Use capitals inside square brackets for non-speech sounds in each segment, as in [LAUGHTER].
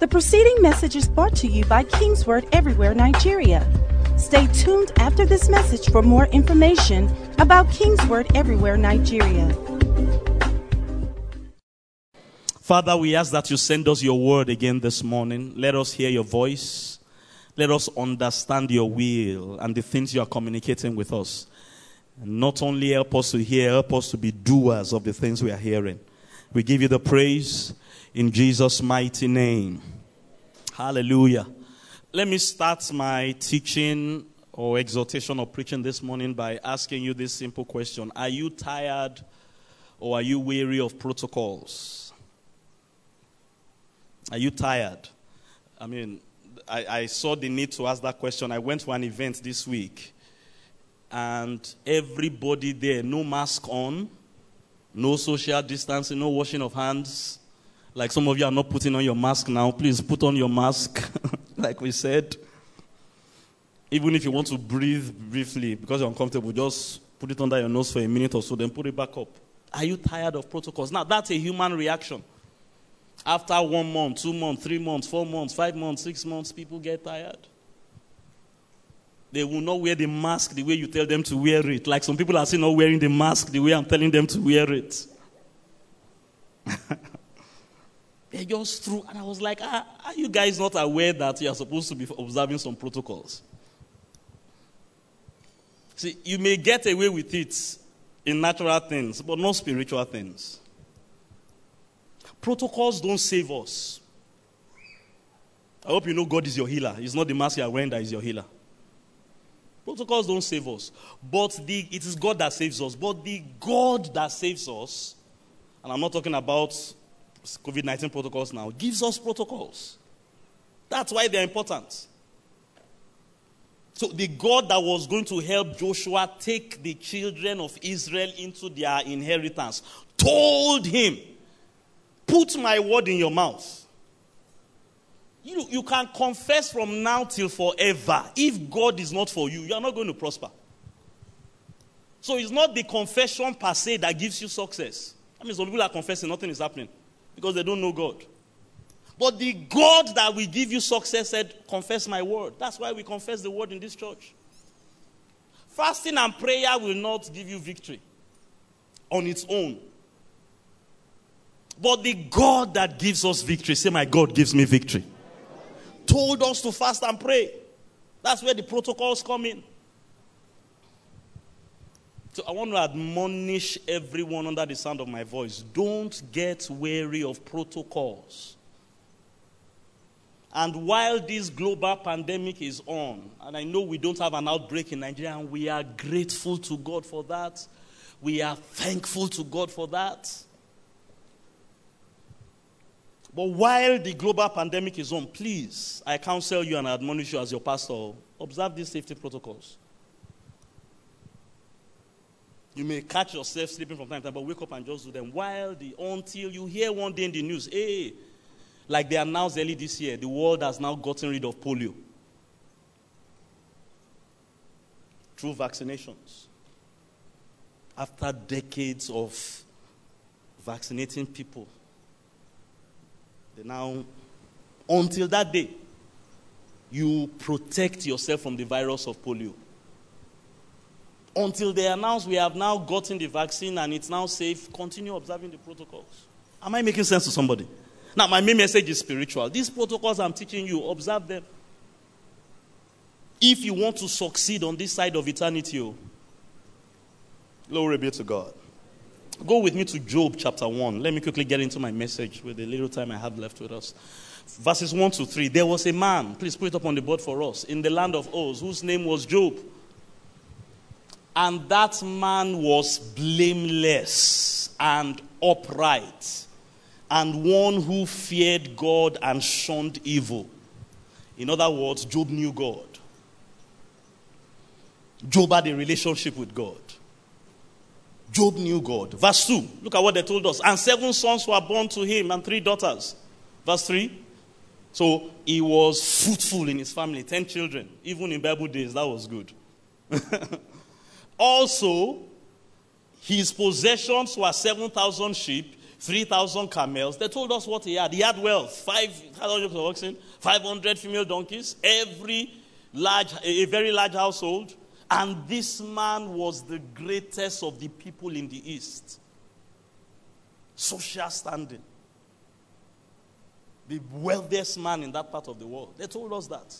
The preceding message is brought to you by Kingsword Everywhere Nigeria. Stay tuned after this message for more information about Kingsword Everywhere Nigeria. Father, we ask that you send us your word again this morning. Let us hear your voice. Let us understand your will and the things you are communicating with us. And not only help us to hear, help us to be doers of the things we are hearing. We give you the praise in Jesus' mighty name. Hallelujah. Let me start my teaching or exhortation or preaching this morning by asking you this simple question Are you tired or are you weary of protocols? Are you tired? I mean, I, I saw the need to ask that question. I went to an event this week, and everybody there, no mask on, no social distancing, no washing of hands. Like some of you are not putting on your mask now. Please put on your mask, [LAUGHS] like we said. Even if you want to breathe briefly because you're uncomfortable, just put it under your nose for a minute or so, then put it back up. Are you tired of protocols? Now, that's a human reaction. After one month, two months, three months, four months, five months, six months, people get tired. They will not wear the mask the way you tell them to wear it. Like some people are still not wearing the mask the way I'm telling them to wear it. [LAUGHS] They're just through. And I was like, are, are you guys not aware that you are supposed to be observing some protocols? See, you may get away with it in natural things, but not spiritual things. Protocols don't save us. I hope you know God is your healer. It's not the mask you are wearing that is your healer. Protocols don't save us. But the, it is God that saves us. But the God that saves us, and I'm not talking about COVID 19 protocols now, gives us protocols. That's why they're important. So, the God that was going to help Joshua take the children of Israel into their inheritance told him, Put my word in your mouth. You, you can confess from now till forever. If God is not for you, you are not going to prosper. So it's not the confession per se that gives you success. I mean, some people are confessing, nothing is happening because they don't know God. But the God that will give you success said, Confess my word. That's why we confess the word in this church. Fasting and prayer will not give you victory on its own. But the God that gives us victory, say, My God gives me victory, told us to fast and pray. That's where the protocols come in. So I want to admonish everyone under the sound of my voice don't get weary of protocols. And while this global pandemic is on, and I know we don't have an outbreak in Nigeria, and we are grateful to God for that, we are thankful to God for that. But while the global pandemic is on, please, I counsel you and admonish you as your pastor, observe these safety protocols. You may catch yourself sleeping from time to time, but wake up and just do them. While the until you hear one day in the news, hey, like they announced early this year, the world has now gotten rid of polio through vaccinations. After decades of vaccinating people, they now, until that day, you protect yourself from the virus of polio. Until they announce we have now gotten the vaccine and it's now safe, continue observing the protocols. Am I making sense to somebody? Now, my main message is spiritual. These protocols I'm teaching you, observe them. If you want to succeed on this side of eternity, oh, glory be to God. Go with me to Job chapter 1. Let me quickly get into my message with the little time I have left with us. Verses 1 to 3. There was a man, please put it up on the board for us, in the land of Uz, whose name was Job. And that man was blameless and upright, and one who feared God and shunned evil. In other words, Job knew God. Job had a relationship with God. Job knew God. Verse 2, look at what they told us. And seven sons were born to him, and three daughters. Verse 3. So he was fruitful in his family, 10 children. Even in Bible days, that was good. [LAUGHS] also, his possessions were 7,000 sheep, 3,000 camels. They told us what he had. He had wealth 500 oxen, 500 female donkeys, every large, a very large household. And this man was the greatest of the people in the East. Social standing. The wealthiest man in that part of the world. They told us that.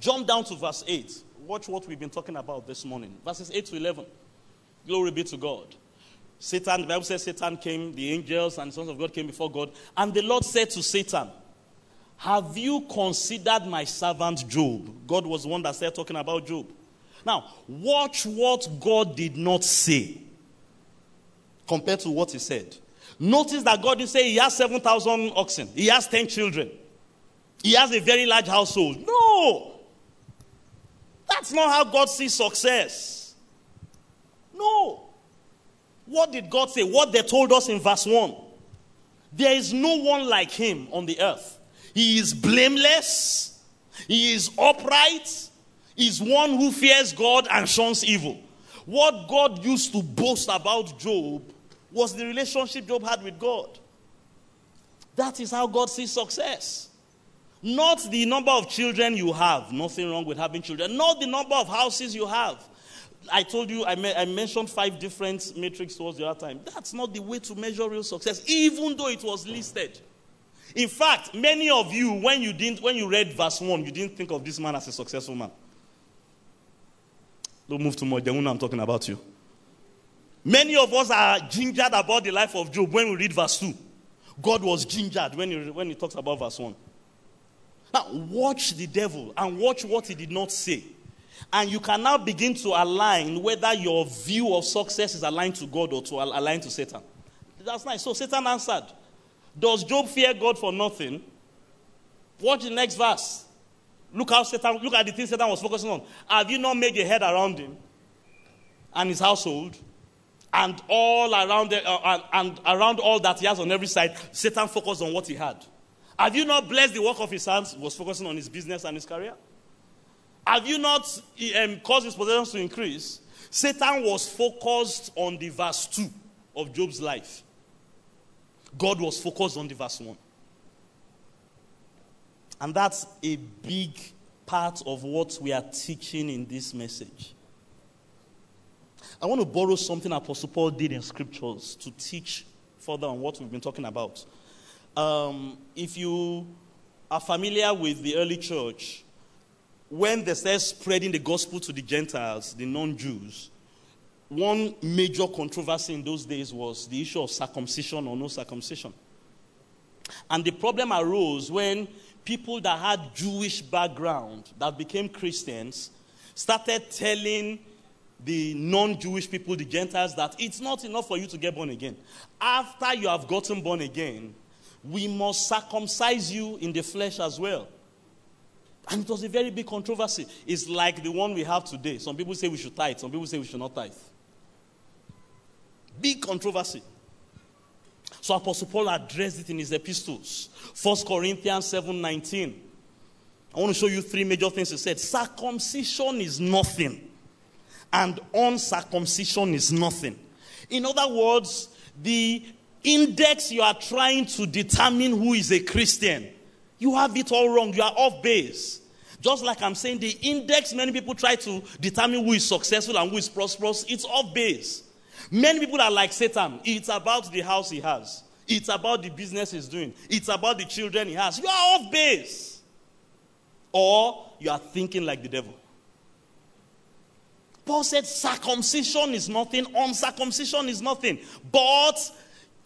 Jump down to verse 8. Watch what we've been talking about this morning. Verses 8 to 11. Glory be to God. Satan, the Bible says Satan came, the angels and the sons of God came before God. And the Lord said to Satan, Have you considered my servant Job? God was the one that started talking about Job. Now, watch what God did not say compared to what he said. Notice that God didn't say he has 7,000 oxen, he has 10 children, he has a very large household. No! That's not how God sees success. No. What did God say? What they told us in verse 1. There is no one like him on the earth. He is blameless, he is upright, he is one who fears God and shuns evil. What God used to boast about Job was the relationship Job had with God. That is how God sees success. Not the number of children you have, nothing wrong with having children. Not the number of houses you have. I told you, I, I mentioned five different metrics towards the other time. That's not the way to measure real success, even though it was listed. In fact, many of you, when you didn't, when you read verse 1, you didn't think of this man as a successful man. Don't move too much, then when I'm talking about you. Many of us are gingered about the life of Job when we read verse 2. God was gingered when he, when he talks about verse 1. Now, watch the devil and watch what he did not say. And you can now begin to align whether your view of success is aligned to God or to align to Satan. That's nice. So Satan answered, Does Job fear God for nothing? Watch the next verse. Look how Satan, look at the things Satan was focusing on. Have you not made a head around him and his household? And all around the, uh, and, and around all that he has on every side, Satan focused on what he had. Have you not blessed the work of his hands? Was focusing on his business and his career. Have you not um, caused his possessions to increase? Satan was focused on the verse 2 of Job's life. God was focused on the verse 1. And that's a big part of what we are teaching in this message. I want to borrow something Apostle Paul did in scriptures to teach further on what we've been talking about. Um, if you are familiar with the early church, when they started spreading the gospel to the Gentiles, the non Jews, one major controversy in those days was the issue of circumcision or no circumcision. And the problem arose when people that had Jewish background that became Christians started telling the non Jewish people, the Gentiles, that it's not enough for you to get born again. After you have gotten born again, we must circumcise you in the flesh as well. And it was a very big controversy. It's like the one we have today. Some people say we should tithe, some people say we should not tithe. Big controversy. So Apostle Paul addressed it in his epistles. 1 Corinthians 7:19. I want to show you three major things he said. Circumcision is nothing, and uncircumcision is nothing. In other words, the index you are trying to determine who is a Christian you have it all wrong. You are off base. Just like I'm saying, the index many people try to determine who is successful and who is prosperous, it's off base. Many people are like Satan. It's about the house he has, it's about the business he's doing, it's about the children he has. You are off base. Or you are thinking like the devil. Paul said circumcision is nothing, uncircumcision is nothing. But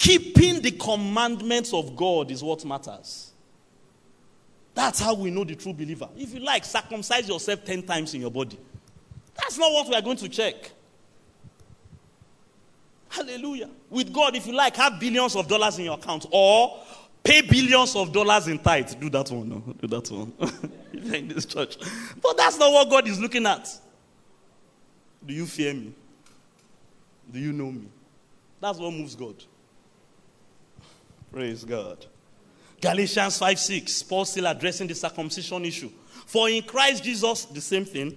keeping the commandments of God is what matters. That's how we know the true believer. If you like, circumcise yourself 10 times in your body. That's not what we are going to check. Hallelujah. With God, if you like, have billions of dollars in your account or pay billions of dollars in tithe. Do that one. No, do that one. [LAUGHS] in this church. But that's not what God is looking at. Do you fear me? Do you know me? That's what moves God. Praise God. Galatians 5 6, Paul still addressing the circumcision issue. For in Christ Jesus, the same thing,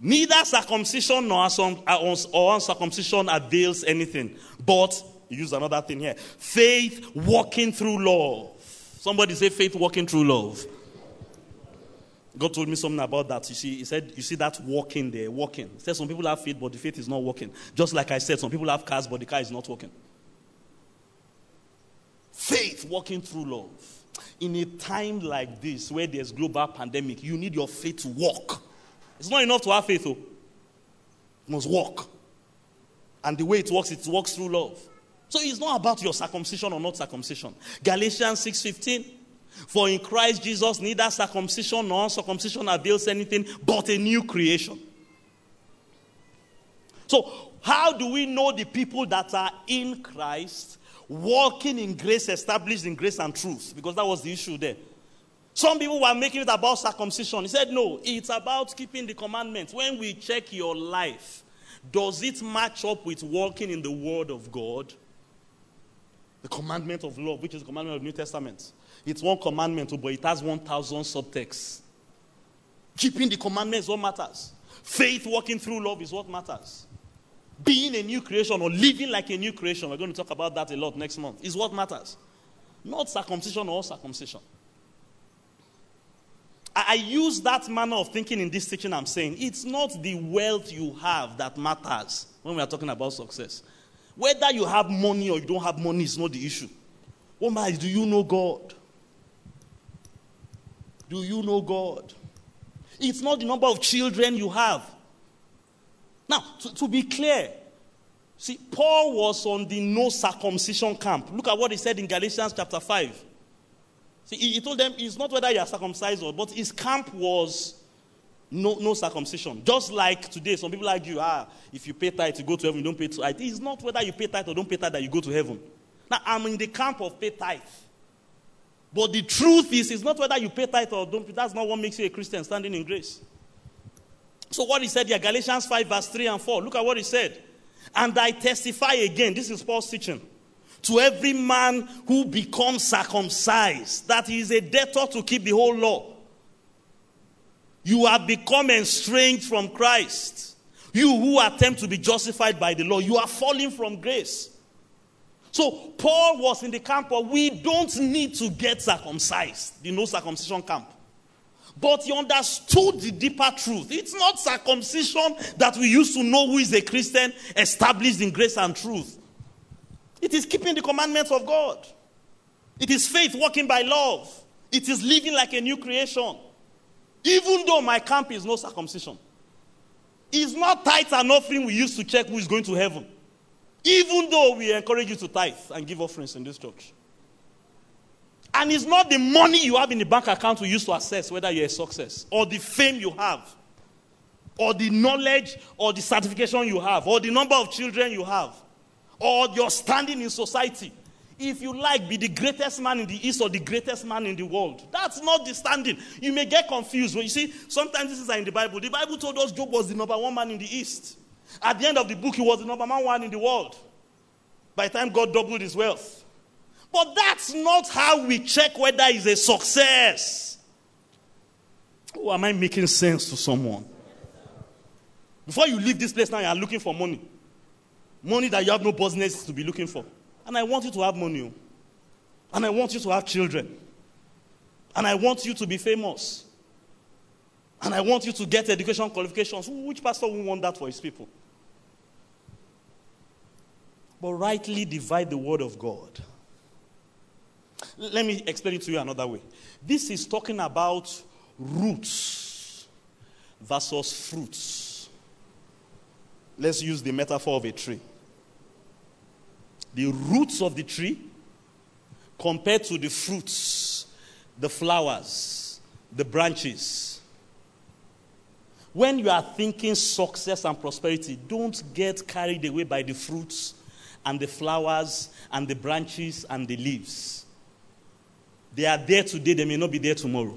neither circumcision nor uh, or uncircumcision avails anything, but use another thing here. Faith walking through love. Somebody say faith walking through love. God told me something about that. You see, He said, You see that walking there, walking. He said some people have faith, but the faith is not working. Just like I said, some people have cars, but the car is not working. Faith walking through love. In a time like this, where there's global pandemic, you need your faith to walk. It's not enough to have faith, oh. though. It must walk. And the way it works, it works through love. So it's not about your circumcision or not circumcision. Galatians 6:15. For in Christ Jesus, neither circumcision nor uncircumcision avails anything but a new creation. So, how do we know the people that are in Christ, walking in grace, established in grace and truth? Because that was the issue there. Some people were making it about circumcision. He said, no, it's about keeping the commandments. When we check your life, does it match up with walking in the Word of God? The commandment of love, which is the commandment of the New Testament. It's one commandment, but it has 1,000 subtexts. Keeping the commandments what matters. Faith walking through love is what matters. Being a new creation or living like a new creation, we're going to talk about that a lot next month, is what matters. Not circumcision or circumcision. I use that manner of thinking in this teaching I'm saying. It's not the wealth you have that matters when we are talking about success. Whether you have money or you don't have money is not the issue. What matters do you know God? Do you know God? It's not the number of children you have. Now, to, to be clear, see, Paul was on the no circumcision camp. Look at what he said in Galatians chapter 5. See, he, he told them it's not whether you are circumcised or, but his camp was no, no circumcision. Just like today, some people argue, ah, if you pay tithe, you go to heaven, you don't pay tithe. It's not whether you pay tithe or don't pay tithe that you go to heaven. Now, I'm in the camp of pay tithe. But the truth is, it's not whether you pay tithe or don't pay. That's not what makes you a Christian standing in grace. So what he said here, Galatians 5, verse 3 and 4. Look at what he said. And I testify again, this is Paul's teaching, to every man who becomes circumcised, that he is a debtor to keep the whole law. You have become estranged from Christ. You who attempt to be justified by the law, you are falling from grace. So Paul was in the camp where we don't need to get circumcised, the no circumcision camp. But he understood the deeper truth. It's not circumcision that we used to know who is a Christian established in grace and truth. It is keeping the commandments of God. It is faith walking by love. It is living like a new creation. Even though my camp is no circumcision. It's not tithe and offering we used to check who is going to heaven. Even though we encourage you to tithe and give offerings in this church. And it's not the money you have in the bank account we use to assess whether you're a success, or the fame you have, or the knowledge or the certification you have, or the number of children you have, or your standing in society. If you like, be the greatest man in the East or the greatest man in the world. That's not the standing. You may get confused. When you see, sometimes this is in the Bible. The Bible told us Job was the number one man in the East. At the end of the book, he was the number one man in the world. By the time God doubled his wealth. But that's not how we check whether it's a success. Oh, am I making sense to someone? Before you leave this place now, you are looking for money. Money that you have no business to be looking for. And I want you to have money. oh. And I want you to have children. And I want you to be famous. And I want you to get education qualifications. Which pastor will want that for his people? But rightly divide the word of God. Let me explain it to you another way. This is talking about roots versus fruits. Let's use the metaphor of a tree. The roots of the tree compared to the fruits, the flowers, the branches. When you are thinking success and prosperity, don't get carried away by the fruits and the flowers and the branches and the leaves. They are there today, they may not be there tomorrow.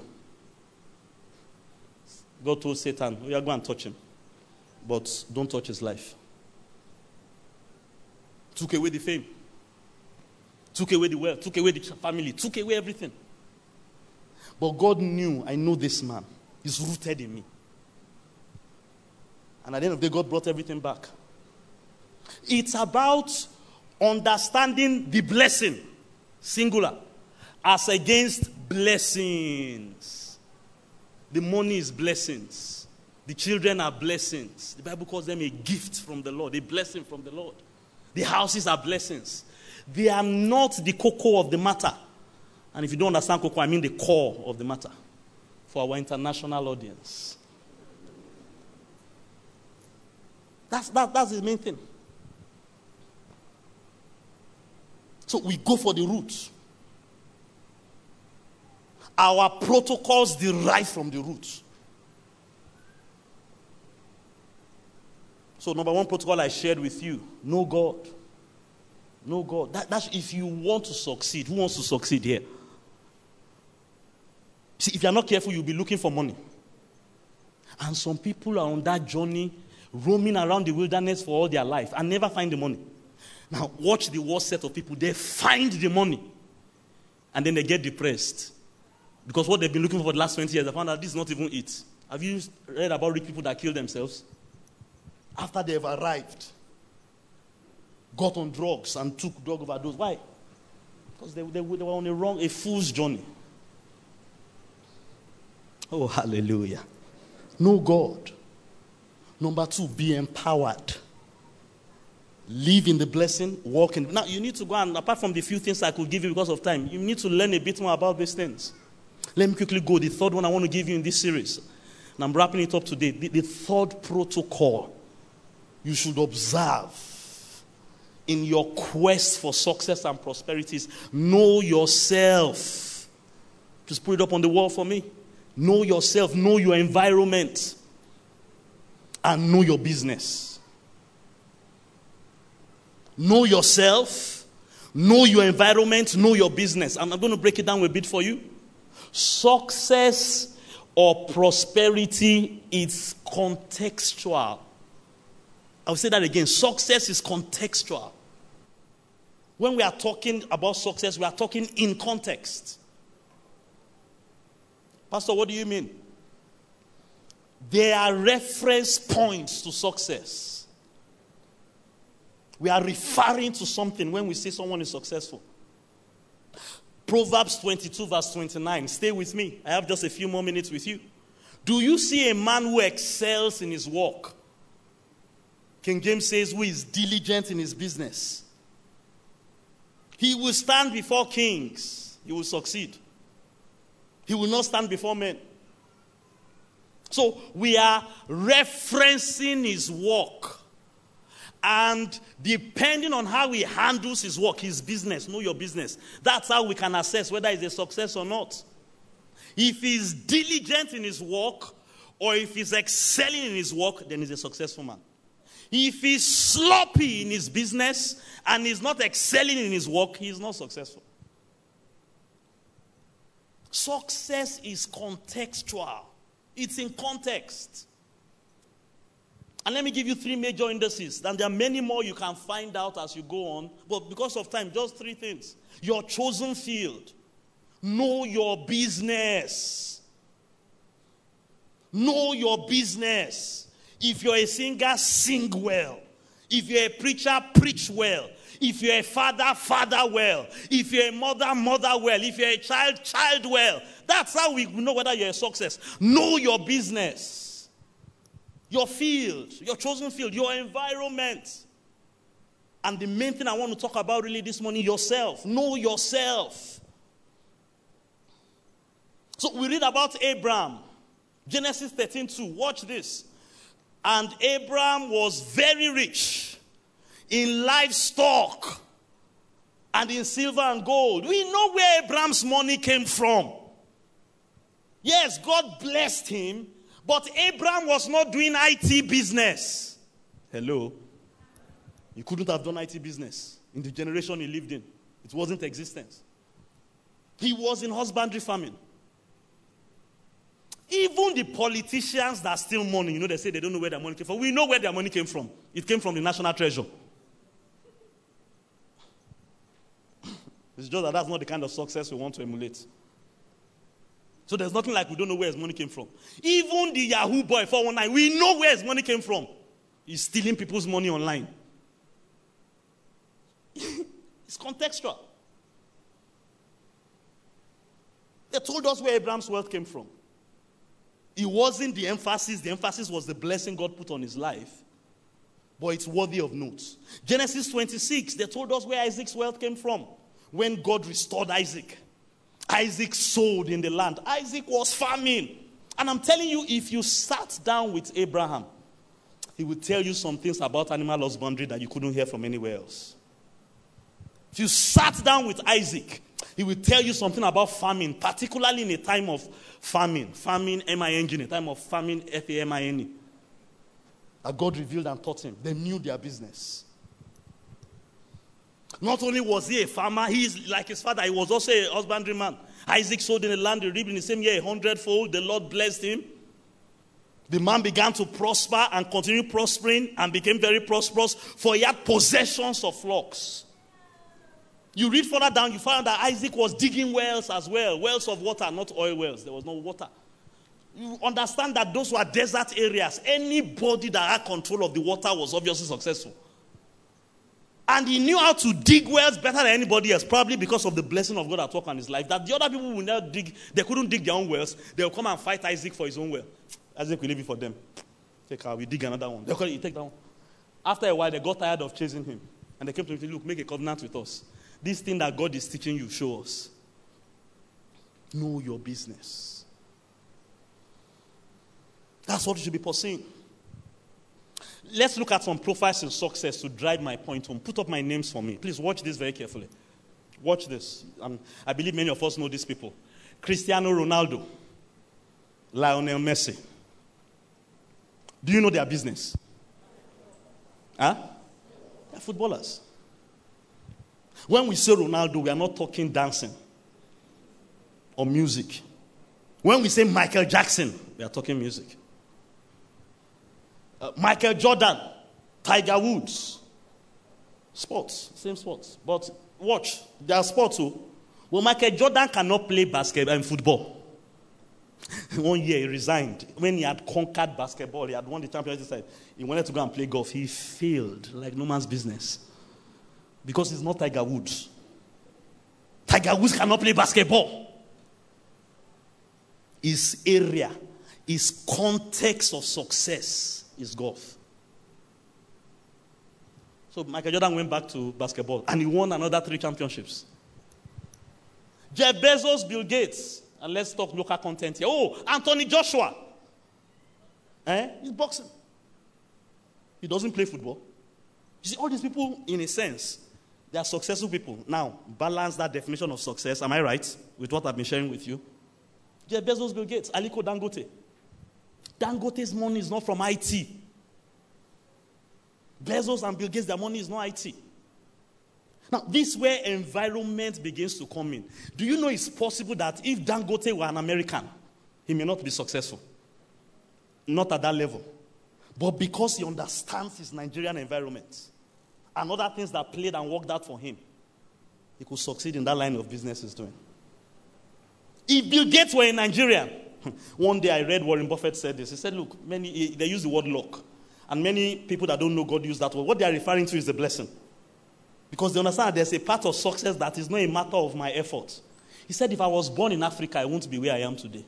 God told Satan, oh, We are going to touch him, but don't touch his life. Took away the fame, took away the wealth, took away the family, took away everything. But God knew, I know this man. He's rooted in me. And at the end of the day, God brought everything back. It's about Understanding the blessing, singular, as against blessings. The money is blessings. The children are blessings. The Bible calls them a gift from the Lord, a blessing from the Lord. The houses are blessings. They are not the cocoa of the matter. And if you don't understand cocoa, I mean the core of the matter for our international audience. That's, that, that's the main thing. So we go for the roots. Our protocols derive from the roots. So, number one protocol I shared with you know God. Know God. That, that's if you want to succeed. Who wants to succeed here? See, if you're not careful, you'll be looking for money. And some people are on that journey, roaming around the wilderness for all their life and never find the money. Now, watch the worst set of people. They find the money and then they get depressed. Because what they've been looking for, for the last 20 years, they found out this is not even it. Have you read about rich people that kill themselves? After they've arrived, got on drugs and took drug overdose. Why? Because they, they, they were on a wrong, a fool's journey. Oh, hallelujah. Know God. Number two, be empowered. Live in the blessing, walk in. Now, you need to go and, apart from the few things I could give you because of time, you need to learn a bit more about these things. Let me quickly go. The third one I want to give you in this series, and I'm wrapping it up today. The, the third protocol you should observe in your quest for success and prosperity is know yourself. Just put it up on the wall for me. Know yourself, know your environment, and know your business. Know yourself, know your environment, know your business. I'm going to break it down a bit for you. Success or prosperity is contextual. I'll say that again. Success is contextual. When we are talking about success, we are talking in context. Pastor, what do you mean? There are reference points to success. We are referring to something when we say someone is successful. Proverbs 22, verse 29. Stay with me. I have just a few more minutes with you. Do you see a man who excels in his work? King James says, who is diligent in his business. He will stand before kings, he will succeed. He will not stand before men. So we are referencing his work. And depending on how he handles his work, his business, know your business, that's how we can assess whether it's a success or not. If he's diligent in his work or if he's excelling in his work, then he's a successful man. If he's sloppy in his business and he's not excelling in his work, he's not successful. Success is contextual, it's in context. And let me give you three major indices. And there are many more you can find out as you go on. But because of time, just three things. Your chosen field. Know your business. Know your business. If you're a singer, sing well. If you're a preacher, preach well. If you're a father, father well. If you're a mother, mother well. If you're a child, child well. That's how we know whether you're a success. Know your business your field, your chosen field, your environment. And the main thing I want to talk about really this morning yourself. Know yourself. So we read about Abraham, Genesis 13 2. Watch this. And Abraham was very rich in livestock and in silver and gold. We know where Abraham's money came from. Yes, God blessed him, but Abraham was not doing IT business. Hello? He couldn't have done IT business in the generation he lived in. It wasn't existence. He was in husbandry farming. Even the politicians that steal money, you know, they say they don't know where their money came from. We know where their money came from. It came from the national treasure. It's just that that's not the kind of success we want to emulate. So there's nothing like we don't know where his money came from. Even the Yahoo boy 419, we know where his money came from. He's stealing people's money online. [LAUGHS] It's contextual. They told us where Abraham's wealth came from. It wasn't the emphasis, the emphasis was the blessing God put on his life. But it's worthy of note. Genesis 26, they told us where Isaac's wealth came from. When God restored Isaac, Isaac sold in the land. Isaac was farming. And I'm telling you, if you sat down with Abraham, he would tell you some things about animal husbandry that you couldn't hear from anywhere else. If you sat down with Isaac, he will tell you something about farming, particularly in a time of famine. Famine, M-I-N-G, in a time of famine, F-A-M-I-N-E. That God revealed and taught him. They knew their business. Not only was he a farmer, he is like his father, he was also a husbandry man. Isaac sowed in the land, he reaped in the same year a hundredfold. The Lord blessed him. The man began to prosper and continue prospering and became very prosperous, for he had possessions of flocks. You read further down, you find that Isaac was digging wells as well wells of water, not oil wells. There was no water. You understand that those were desert areas. Anybody that had control of the water was obviously successful. And he knew how to dig wells better than anybody else, probably because of the blessing of God at work on his life. That the other people would never dig, they couldn't dig their own wells. They'll come and fight Isaac for his own well. Isaac will leave it for them. Take her, we dig another one. They'll it, take that one. After a while, they got tired of chasing him. And they came to him and said, Look, make a covenant with us. This thing that God is teaching you, show us. Know your business. That's what you should be pursuing. Let's look at some profiles in success to drive my point home. Put up my names for me. Please watch this very carefully. Watch this. And I believe many of us know these people Cristiano Ronaldo, Lionel Messi. Do you know their business? Huh? They're footballers. When we say Ronaldo, we are not talking dancing or music. When we say Michael Jackson, we are talking music. Michael Jordan, Tiger Woods, sports, same sports. But watch, they are sports oh. too. Well, Michael Jordan cannot play basketball and um, football. [LAUGHS] One year he resigned. When he had conquered basketball, he had won the championship. He wanted to go and play golf. He failed like no man's business. Because he's not Tiger Woods. Tiger Woods cannot play basketball. His area, his context of success is golf. So Michael Jordan went back to basketball and he won another three championships. Jeff Bezos, Bill Gates, and let's talk local content here. Oh, Anthony Joshua. Eh? He's boxing. He doesn't play football. You see, all these people, in a sense, they are successful people. Now, balance that definition of success. Am I right with what I've been sharing with you? Jeff Bezos, Bill Gates, Aliko Dangote. Dangote's money is not from IT. Bezos and Bill Gates, their money is not IT. Now, this where environment begins to come in. Do you know it's possible that if Dangote were an American, he may not be successful? Not at that level. But because he understands his Nigerian environment, and other things that played and worked out for him, he could succeed in that line of business he's doing. If Bill Gates were in Nigeria, [LAUGHS] one day I read Warren Buffett said this. He said, Look, many, they use the word luck. And many people that don't know God use that word. What they are referring to is the blessing. Because they understand there's a part of success that is not a matter of my effort. He said, If I was born in Africa, I won't be where I am today.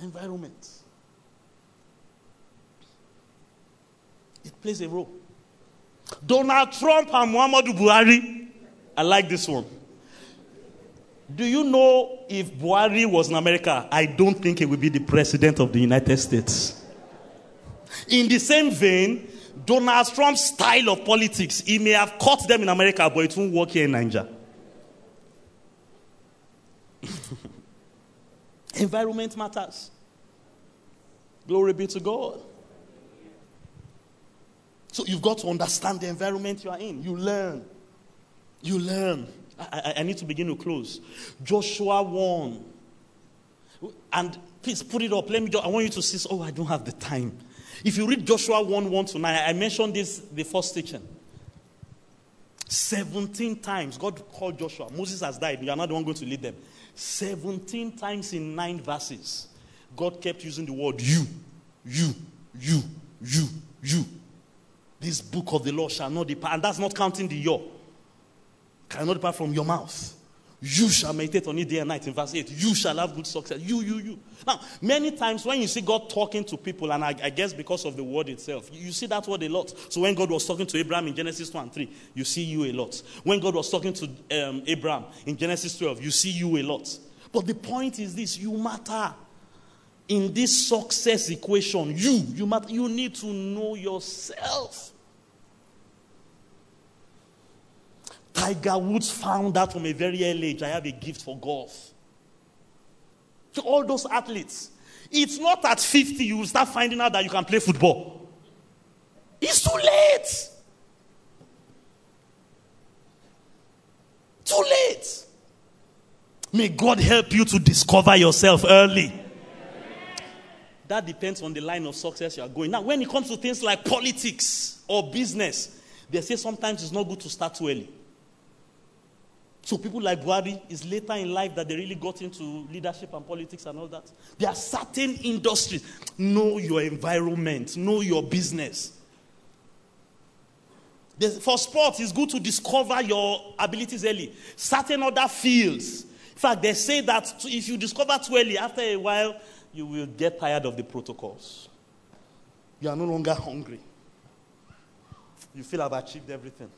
Environment. It plays a role. Donald Trump and Muhammadu Buhari. I like this one. Do you know if Buhari was in America, I don't think he would be the president of the United States. In the same vein, Donald Trump's style of politics, he may have caught them in America, but it won't work here in Nigeria. [LAUGHS] Environment matters. Glory be to God. So you've got to understand the environment you are in. You learn. You learn. I, I, need to begin to close. Joshua 1. And please put it up. Let me. I want you to see. Oh, I don't have the time. If you read Joshua 1 1 to 9, I mentioned this the first teaching. 17 times God called Joshua. Moses has died. You are not the one going to lead them. 17 times in nine verses, God kept using the word you, you, you, you, you. This book of the law shall not depart. And that's not counting the your. Cannot depart from your mouth. You shall meditate on it day and night. In verse 8, you shall have good success. You, you, you. Now, many times when you see God talking to people, and I, I, guess because of the word itself, you see that word a lot. So when God was talking to Abraham in Genesis 2 and 3, you see you a lot. When God was talking to um, Abraham in Genesis 12, you see you a lot. But the point is this you matter. In this success equation, you, you matter. You need to know yourself. Tiger Woods found out from a very early age I have a gift for golf. To all those athletes, it's not at 50 you start finding out that you can play football. It's too late. Too late. May God help you to discover yourself early. That depends on the line of success you are going. Now, when it comes to things like politics or business, they say sometimes it's not good to start too early. So people like Buhari, is later in life that they really got into leadership and politics and all that. There are certain industries. Know your environment, know your business. For sports, it's good to discover your abilities early. Certain other fields. In fact, they say that if you discover too early, after a while, you will get tired of the protocols. You are no longer hungry. You feel I've achieved everything.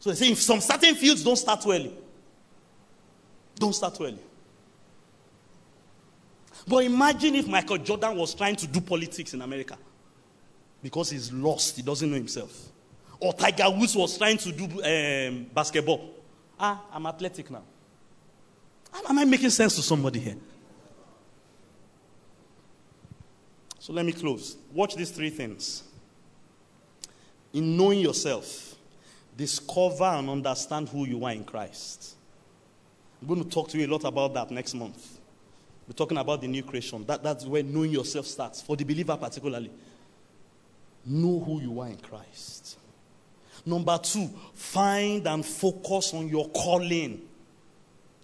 So they say if some certain fields don't start early. Don't start early. But imagine if Michael Jordan was trying to do politics in America because he's lost, he doesn't know himself. Or Tiger Woods was trying to do um, basketball. Ah, I'm athletic now. Am I making sense to somebody here? So let me close. Watch these three things. In knowing yourself, discover and understand who you are in Christ. I'm going to talk to you a lot about that next month. We're talking about the new creation. That, that's where knowing yourself starts, for the believer particularly. Know who you are in Christ. Number two, find and focus on your calling.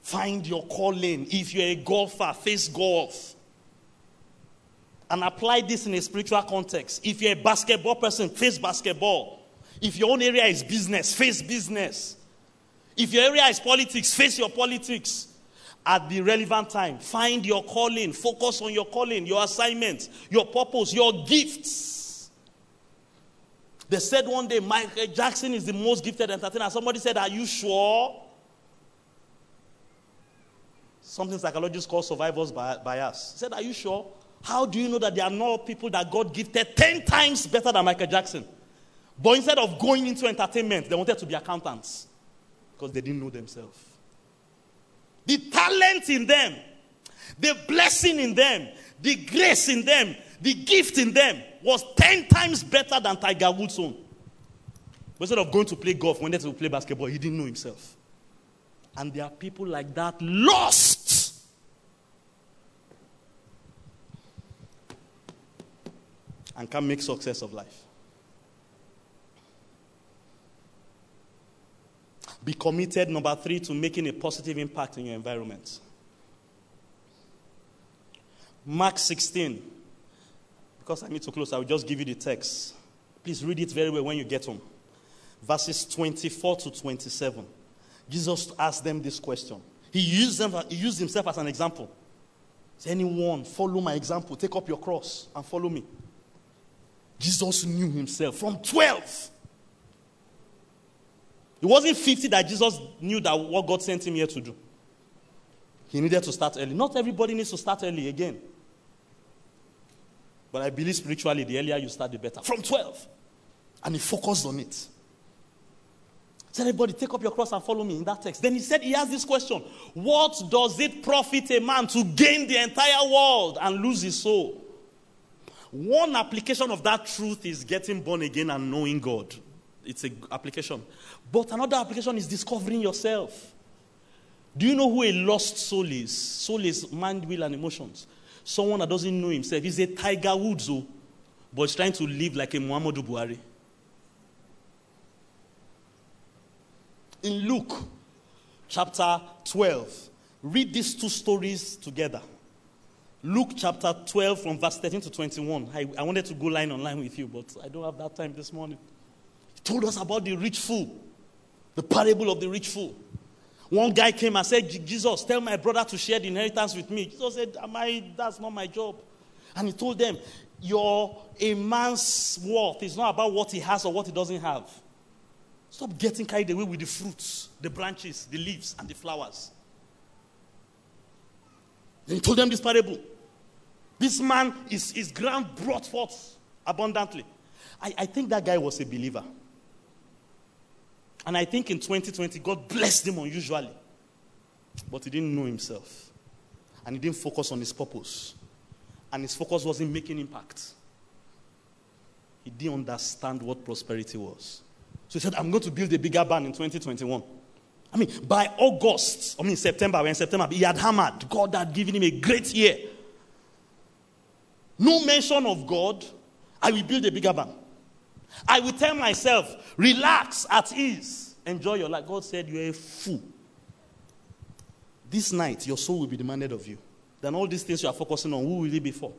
Find your calling. If you're a golfer, face golf. And apply this in a spiritual context. If you're a basketball person, face basketball. If your own area is business, face business. If your area is politics, face your politics. At the relevant time, find your calling, focus on your calling, your assignment, your purpose, your gifts. They said one day Michael Jackson is the most gifted entertainer. Somebody said, Are you sure? Something psychologists call survivor's bias. He said, Are you sure? How do you know that there are no people that God gifted 10 times better than Michael Jackson? But instead of going into entertainment, they wanted to be accountants because they didn't know themselves. The talent in them, the blessing in them, the grace in them, the gift in them was 10 times better than Tiger Woods' own. But instead of going to play golf, wanted to play basketball, he didn't know himself. And there are people like that lost. And can make success of life. Be committed, number three, to making a positive impact in your environment. Mark 16. Because I need to close, I will just give you the text. Please read it very well when you get home. Verses 24 to 27. Jesus asked them this question. He used, them, he used himself as an example. Does anyone follow my example? Take up your cross and follow me. Jesus knew himself from 12 it wasn't 50 that Jesus knew that what God sent him here to do. He needed to start early. Not everybody needs to start early again. But I believe spiritually, the earlier you start, the better. From 12. And he focused on it. Said, everybody, take up your cross and follow me in that text. Then he said, he asked this question What does it profit a man to gain the entire world and lose his soul? One application of that truth is getting born again and knowing God it's an application. But another application is discovering yourself. Do you know who a lost soul is? Soul is mind, will, and emotions. Someone that doesn't know himself. He's a Tiger Woods, oh, but he's trying to live like a Muhammadu Buhari. In Luke chapter 12, read these two stories together. Luke chapter 12, from verse 13 to 21. I, I wanted to go line on line with you, but I don't have that time this morning told us about the rich fool. The parable of the rich fool. One guy came and said, Jesus, tell my brother to share the inheritance with me. Jesus said, Am I, that's not my job. And he told them, Your a man's worth is not about what he has or what he doesn't have. Stop getting carried away with the fruits, the branches, the leaves, and the flowers. Then he told them this parable. This man, is his ground brought forth abundantly. I, I think that guy was a believer. And I think in 2020, God blessed him unusually. But he didn't know himself. And he didn't focus on his purpose. And his focus wasn't making impact. He didn't understand what prosperity was. So he said, I'm going to build a bigger barn in 2021. I mean, by August, I mean September, when September, he had hammered. God had given him a great year. No mention of God. I will build a bigger barn. I will tell myself, relax, at ease, enjoy your life. God said, You're a fool. This night, your soul will be demanded of you. Then all these things you are focusing on, who will it be for?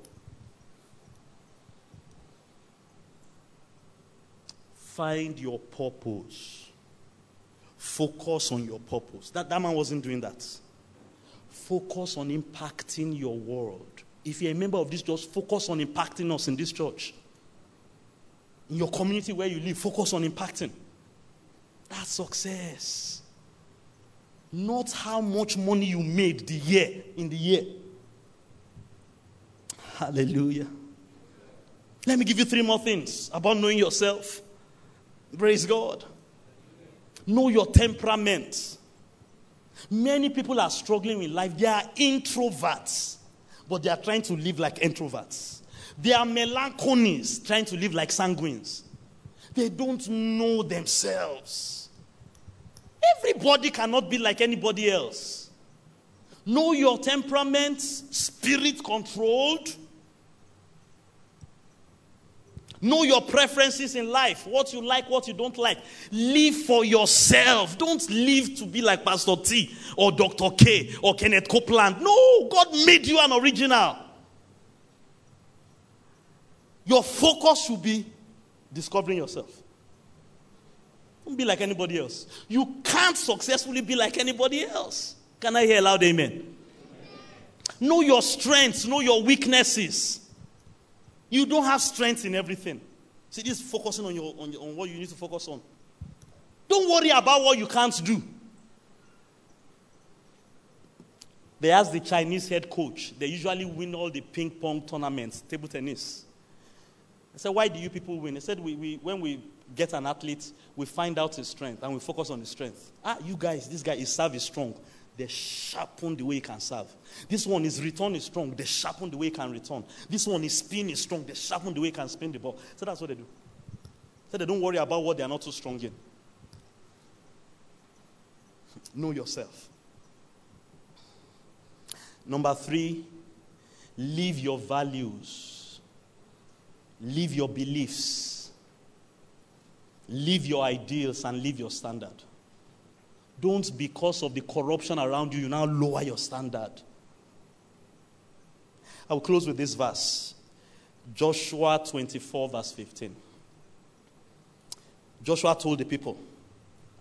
Find your purpose. Focus on your purpose. That, that man wasn't doing that. Focus on impacting your world. If you're a member of this church, focus on impacting us in this church in your community where you live, focus on impacting. That's success. Not how much money you made the year in the year. Hallelujah. Let me give you three more things about knowing yourself. Praise God. Know your temperament. Many people are struggling with life. They are introverts, but they are trying to live like introverts. They are melancholies trying to live like sanguines. They don't know themselves. Everybody cannot be like anybody else. Know your temperament, spirit controlled. Know your preferences in life, what you like, what you don't like. Live for yourself. Don't live to be like Pastor T or Dr. K or Kenneth Copeland. No, God made you an original. Your focus should be discovering yourself. Don't be like anybody else. You can't successfully be like anybody else. Can I hear loud amen? Know your strengths, know your weaknesses. You don't have strengths in everything. See, this focusing on, your, on, your, on what you need to focus on. Don't worry about what you can't do. They ask the Chinese head coach. They usually win all the ping pong tournaments, table tennis. I said, Why do you people win? He said, we, we, When we get an athlete, we find out his strength and we focus on his strength. Ah, you guys, this guy, is serve is strong. They sharpen the way he can serve. This one, his return is strong. They sharpen the way he can return. This one, his spin is strong. They sharpen the way he can spin the ball. So that's what they do. So they don't worry about what they are not too strong in. [LAUGHS] Know yourself. Number three, live your values. Live your beliefs. leave your ideals and leave your standard. Don't, because of the corruption around you, you now lower your standard. I will close with this verse Joshua 24, verse 15. Joshua told the people,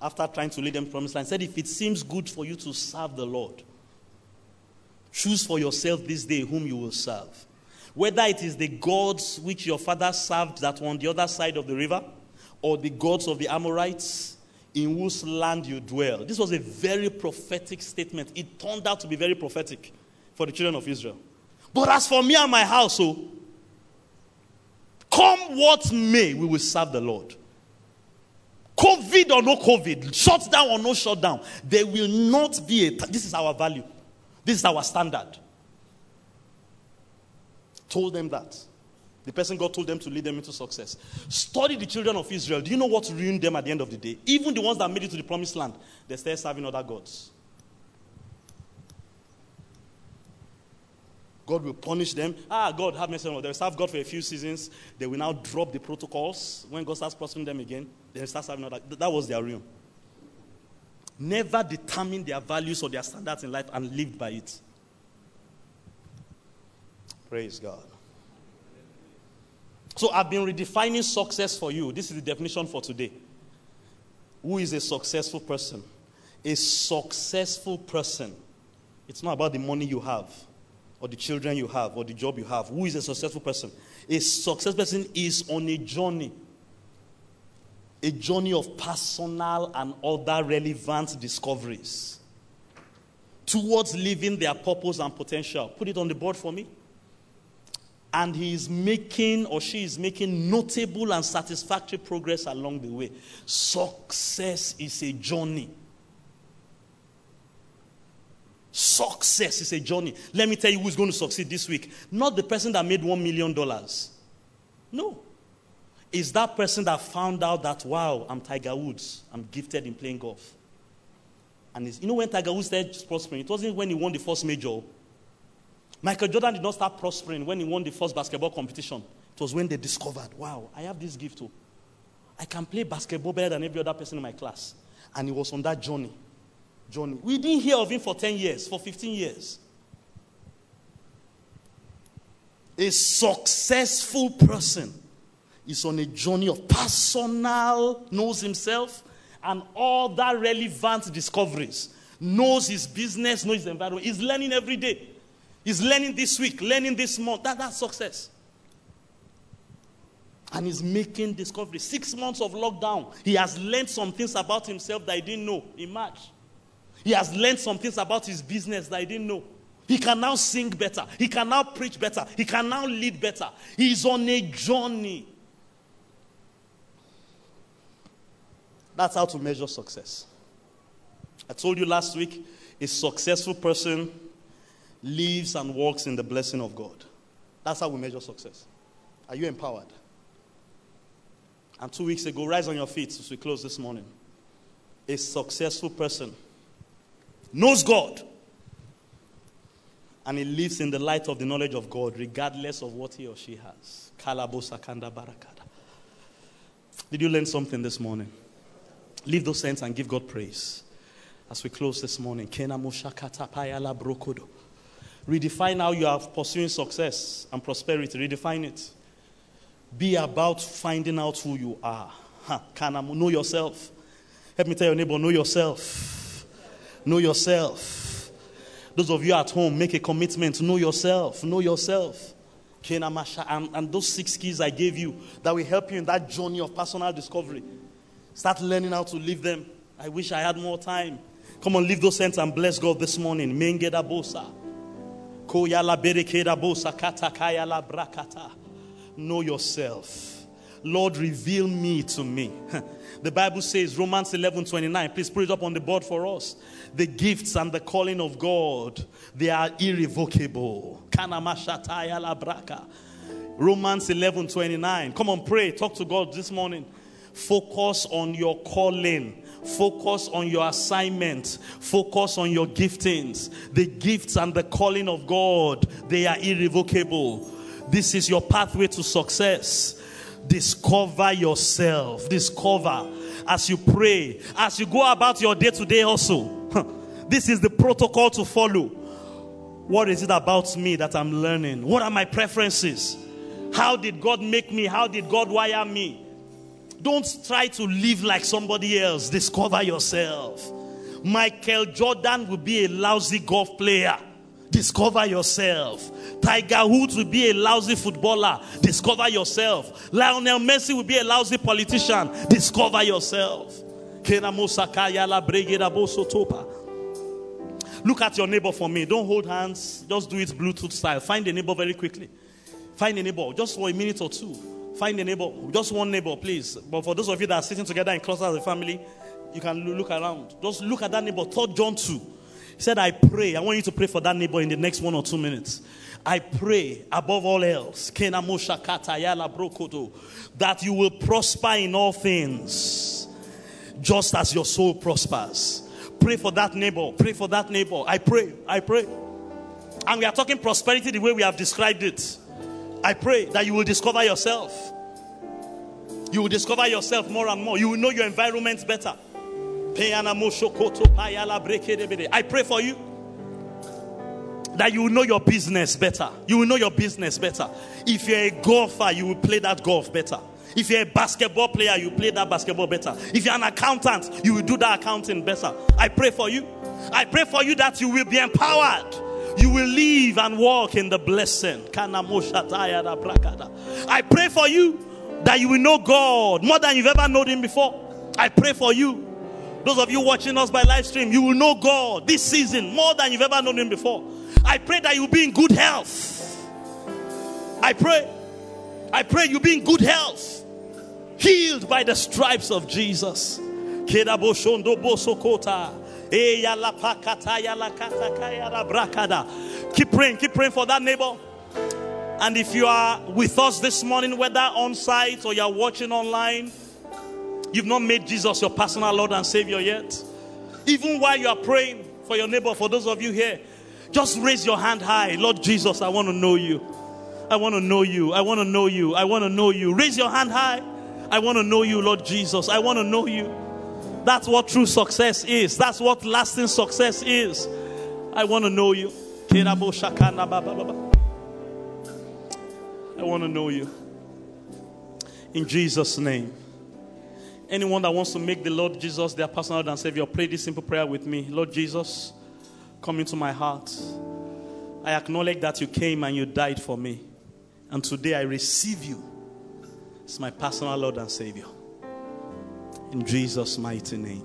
after trying to lead them to promised land, said, If it seems good for you to serve the Lord, choose for yourself this day whom you will serve whether it is the gods which your father served that were on the other side of the river, or the gods of the Amorites in whose land you dwell. This was a very prophetic statement. It turned out to be very prophetic for the children of Israel. But as for me and my household, oh, come what may, we will serve the Lord. COVID or no COVID, shut down or no shut down, there will not be a. This is our value. This is our standard told them that. The person God told them to lead them into success. Study the children of Israel. Do you know what ruined them at the end of the day? Even the ones that made it to the promised land, they still serving other gods. God will punish them. Ah, God, have mercy on them. They'll serve God for a few seasons. They will now drop the protocols. When God starts prospering them again, they'll start serving other. That was their ruin. Never determine their values or their standards in life and live by it. Praise God. So I've been redefining success for you. This is the definition for today. Who is a successful person? A successful person. It's not about the money you have, or the children you have, or the job you have. Who is a successful person? A successful person is on a journey. A journey of personal and other relevant discoveries towards living their purpose and potential. Put it on the board for me and he is making or she is making notable and satisfactory progress along the way. Success is a journey. Success is a journey. Let me tell you who's going to succeed this week. Not the person that made $1 million. No. It's that person that found out that, wow, I'm Tiger Woods. I'm gifted in playing golf. And you know when Tiger Woods started prospering? It wasn't when he won the first major. Michael Jordan did not start prospering when he won the first basketball competition. It was when they discovered, wow, I have this gift too. I can play basketball better than every other person in my class. And he was on that journey. Journey. We didn't hear of him for 10 years, for 15 years. A successful person is on a journey of personal, knows himself, and all that relevant discoveries. Knows his business, knows his environment. He's learning every day. He's learning this week, learning this month. That, that's success. And he's making discovery. Six months of lockdown, he has learned some things about himself that he didn't know in March. He has learned some things about his business that he didn't know. He can now sing better. He can now preach better. He can now lead better. He's on a journey. That's how to measure success. I told you last week a successful person lives and walks in the blessing of God. That's how we measure success. Are you empowered? And two weeks ago, rise on your feet as we close this morning. A successful person knows God and he lives in the light of the knowledge of God, regardless of what he or she has. Kalabosa barakada. Did you learn something this morning? Leave those hands and give God praise. As we close this morning, Kena Moshakata Payala Brokodo. Redefine how you are pursuing success and prosperity. Redefine it. Be about finding out who you are. Can I know yourself? Help me tell your neighbor, know yourself. Know yourself. Those of you at home, make a commitment. Know yourself. Know yourself. And, and those six keys I gave you that will help you in that journey of personal discovery. Start learning how to live them. I wish I had more time. Come on, leave those hands and bless God this morning. Mengeda bosa. Know yourself. Lord, reveal me to me. [LAUGHS] The Bible says, Romans 11 29, please put it up on the board for us. The gifts and the calling of God, they are irrevocable. Romans 11 29. Come on, pray. Talk to God this morning. Focus on your calling. Focus on your assignment. Focus on your giftings. The gifts and the calling of God, they are irrevocable. This is your pathway to success. Discover yourself. Discover as you pray, as you go about your day to day also. This is the protocol to follow. What is it about me that I'm learning? What are my preferences? How did God make me? How did God wire me? Don't try to live like somebody else. Discover yourself. Michael Jordan will be a lousy golf player. Discover yourself. Tiger Woods will be a lousy footballer. Discover yourself. Lionel Messi will be a lousy politician. Discover yourself. Look at your neighbor for me. Don't hold hands. Just do it Bluetooth style. Find a neighbor very quickly. Find a neighbor just for a minute or two. Find a neighbor, just one neighbor, please. But for those of you that are sitting together in clusters as a family, you can look around. Just look at that neighbor. Third John 2. He said, I pray. I want you to pray for that neighbor in the next one or two minutes. I pray above all else that you will prosper in all things, just as your soul prospers. Pray for that neighbor. Pray for that neighbor. I pray. I pray. And we are talking prosperity the way we have described it. I pray that you will discover yourself. You will discover yourself more and more. You will know your environment better. I pray for you that you will know your business better. You will know your business better. If you're a golfer, you will play that golf better. If you're a basketball player, you play that basketball better. If you're an accountant, you will do that accounting better. I pray for you. I pray for you that you will be empowered. You will live and walk in the blessing. I pray for you that you will know God more than you've ever known Him before. I pray for you. Those of you watching us by live stream, you will know God this season more than you've ever known Him before. I pray that you'll be in good health. I pray. I pray you'll be in good health healed by the stripes of Jesus. Eh, keep praying, keep praying for that neighbor. And if you are with us this morning, whether on site or you're watching online, you've not made Jesus your personal Lord and Savior yet. Even while you are praying for your neighbor, for those of you here, just raise your hand high. Lord Jesus, I want to know you. I want to know you. I want to know you. I want to know you. Raise your hand high. I want to know you, Lord Jesus. I want to know you. That's what true success is. That's what lasting success is. I want to know you. I want to know you. In Jesus' name. Anyone that wants to make the Lord Jesus their personal Lord and Savior, pray this simple prayer with me. Lord Jesus, come into my heart. I acknowledge that you came and you died for me. And today I receive you as my personal Lord and Savior. In Jesus' mighty name.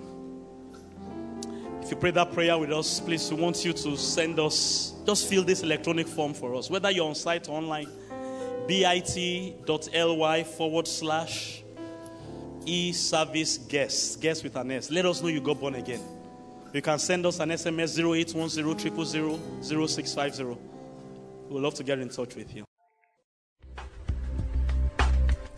If you pray that prayer with us, please, we want you to send us, just fill this electronic form for us, whether you're on site or online, bit.ly forward slash e service guest, guest with an S. Let us know you got born again. You can send us an SMS 0810 0650. We would love to get in touch with you.